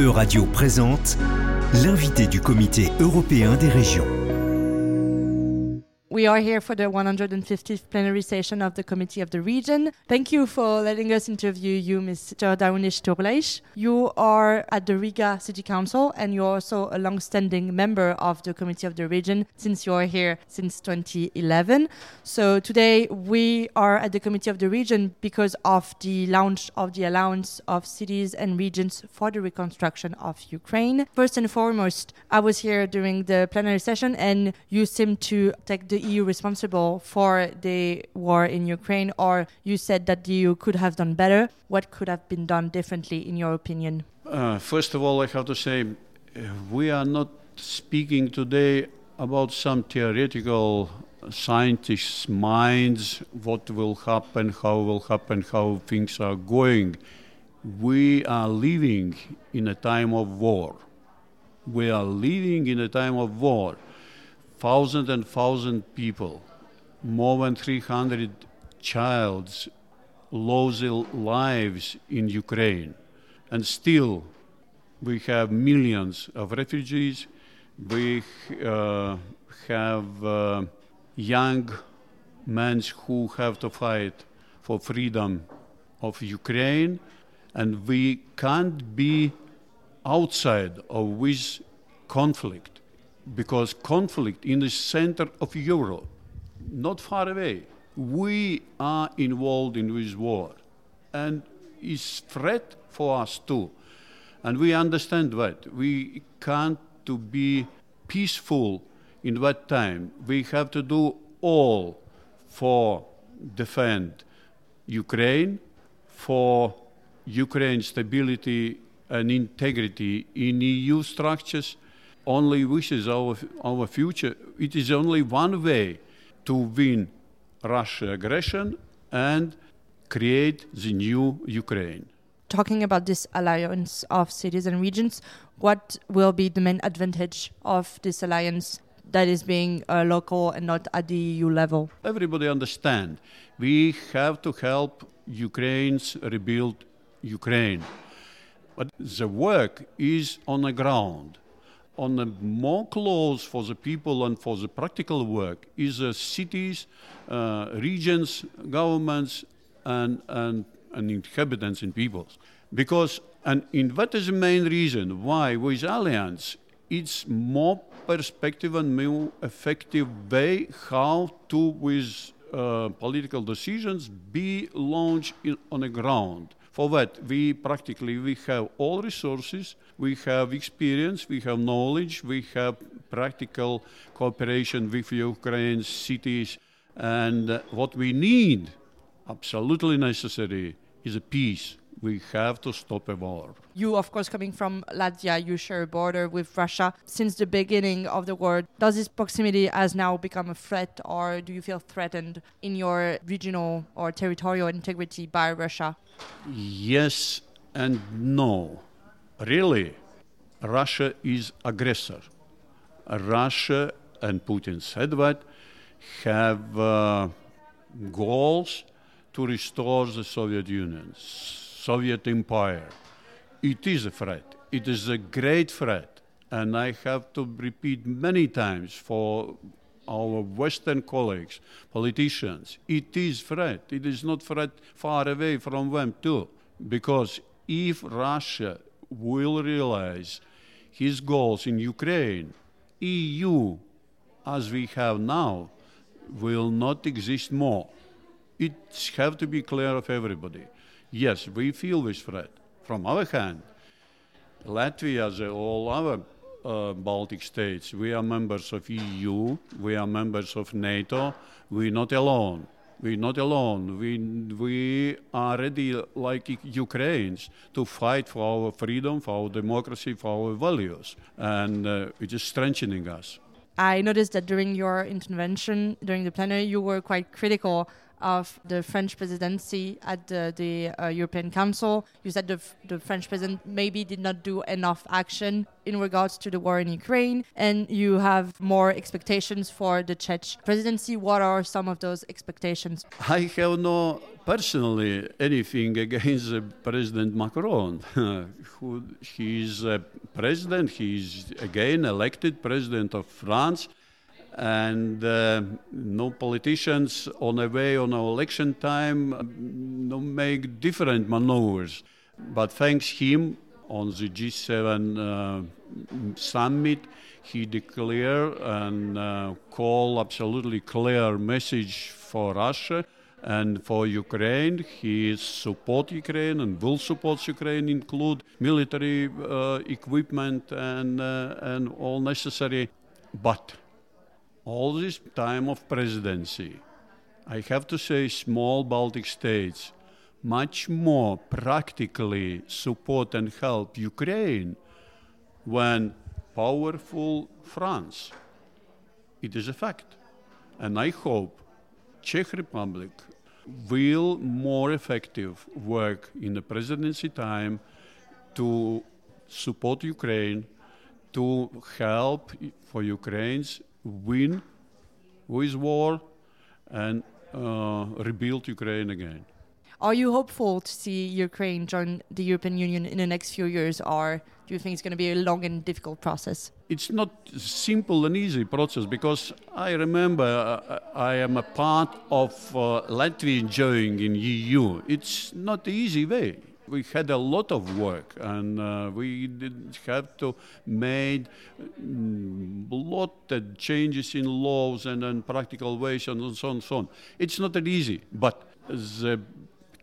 Euradio présente l'invité du Comité européen des régions. We are here for the 150th plenary session of the Committee of the Region. Thank you for letting us interview you, Mr. Dainis Turlais. You are at the Riga City Council and you're also a long-standing member of the Committee of the Region since you're here since 2011. So today we are at the Committee of the Region because of the launch of the Alliance of Cities and Regions for the Reconstruction of Ukraine. First and foremost, I was here during the plenary session and you seem to take the EU responsible for the war in Ukraine, or you said that the EU could have done better. What could have been done differently, in your opinion? Uh, first of all, I have to say uh, we are not speaking today about some theoretical scientists' minds, what will happen, how will happen, how things are going. We are living in a time of war. We are living in a time of war thousand and thousand people, more than 300 childs lost lives in Ukraine. And still, we have millions of refugees. We uh, have uh, young men who have to fight for freedom of Ukraine, and we can't be outside of this conflict because conflict in the center of Europe, not far away, we are involved in this war, and it's threat for us too, and we understand that we can't to be peaceful in that time. We have to do all for defend Ukraine, for Ukraine stability and integrity in EU structures only wishes our, our future, it is only one way to win Russia aggression and create the new Ukraine. Talking about this alliance of cities and regions, what will be the main advantage of this alliance that is being uh, local and not at the EU level? Everybody understand we have to help Ukraine's rebuild Ukraine. But the work is on the ground on the more close for the people and for the practical work is the cities, uh, regions, governments, and, and, and inhabitants and peoples. Because, and in that is the main reason why with Alliance, it's more perspective and more effective way how to, with uh, political decisions, be launched in, on the ground. For that, we practically we have all resources, we have experience, we have knowledge, we have practical cooperation with Ukraine's cities, and what we need, absolutely necessary, is a peace we have to stop a war. You, of course, coming from Latvia, you share a border with Russia. Since the beginning of the war, does this proximity has now become a threat, or do you feel threatened in your regional or territorial integrity by Russia? Yes and no. Really, Russia is aggressor. Russia and Putin said that have uh, goals to restore the Soviet Union Soviet Empire. It is a threat. It is a great threat. And I have to repeat many times for our Western colleagues, politicians, it is threat. It is not threat far away from them too. Because if Russia will realize his goals in Ukraine, EU, as we have now, will not exist more. It have to be clear of everybody. Yes, we feel this threat. From our hand, Latvia, as all other uh, Baltic states, we are members of EU, we are members of NATO, we're not alone. We're not alone. We, we are ready, like Ukrainians, to fight for our freedom, for our democracy, for our values. And uh, it is strengthening us. I noticed that during your intervention, during the plenary, you were quite critical of the French presidency at the, the uh, European Council. You said the, f- the French president maybe did not do enough action in regards to the war in Ukraine, and you have more expectations for the Czech presidency. What are some of those expectations? I have no personally anything against President Macron. Who he is a president, he is again elected president of France, and uh, no politicians on the way on our election time no make different maneuvers. But thanks him on the G7 uh, summit, he declared and uh, call absolutely clear message for Russia and for Ukraine. He support Ukraine and will support Ukraine, include military uh, equipment and uh, and all necessary. But all this time of presidency, I have to say, small Baltic states much more practically support and help Ukraine when powerful France. It is a fact. And I hope Czech Republic will more effective work in the presidency time to support Ukraine, to help for Ukraine's win with war and uh, rebuild Ukraine again. Are you hopeful to see Ukraine join the European Union in the next few years, or do you think it's going to be a long and difficult process? It's not simple and easy process because I remember uh, I am a part of uh, Latvia joining in EU. It's not the easy way. We had a lot of work and uh, we did have to make a lot of changes in laws and, and practical ways and so on and so on. It's not that easy, but the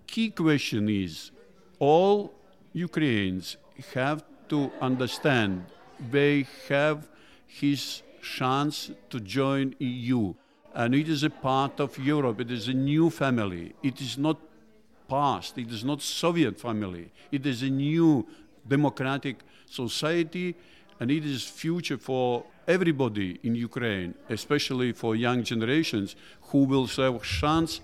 key question is all Ukrainians have to understand they have his chance to join EU and it is a part of Europe. It is a new family. It is not past. It is not Soviet family. It is a new democratic society and it is future for everybody in Ukraine especially for young generations who will have chance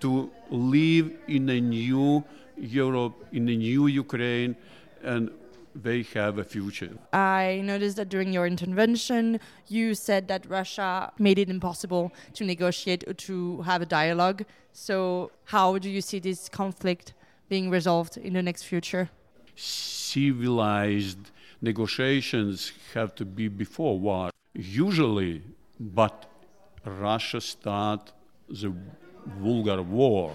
to live in a new Europe, in a new Ukraine, and they have a future. I noticed that during your intervention, you said that Russia made it impossible to negotiate or to have a dialogue. So, how do you see this conflict being resolved in the next future? Civilized negotiations have to be before war, usually, but Russia start the vulgar war.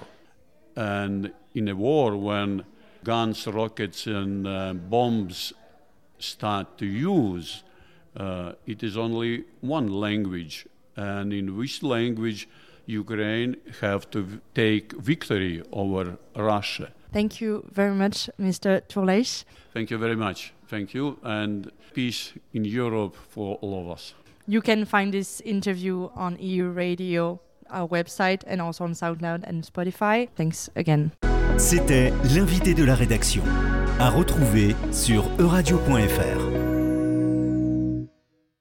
And in a war, when guns, rockets, and uh, bombs start to use, uh, it is only one language. And in which language Ukraine have to take victory over Russia. Thank you very much, Mr. Turlais. Thank you very much. Thank you. And peace in Europe for all of us. You can find this interview on Euradio our website and also on SoundCloud and Spotify. Thanks again. C'était l'invité de la rédaction. À retrouver sur euradio.fr.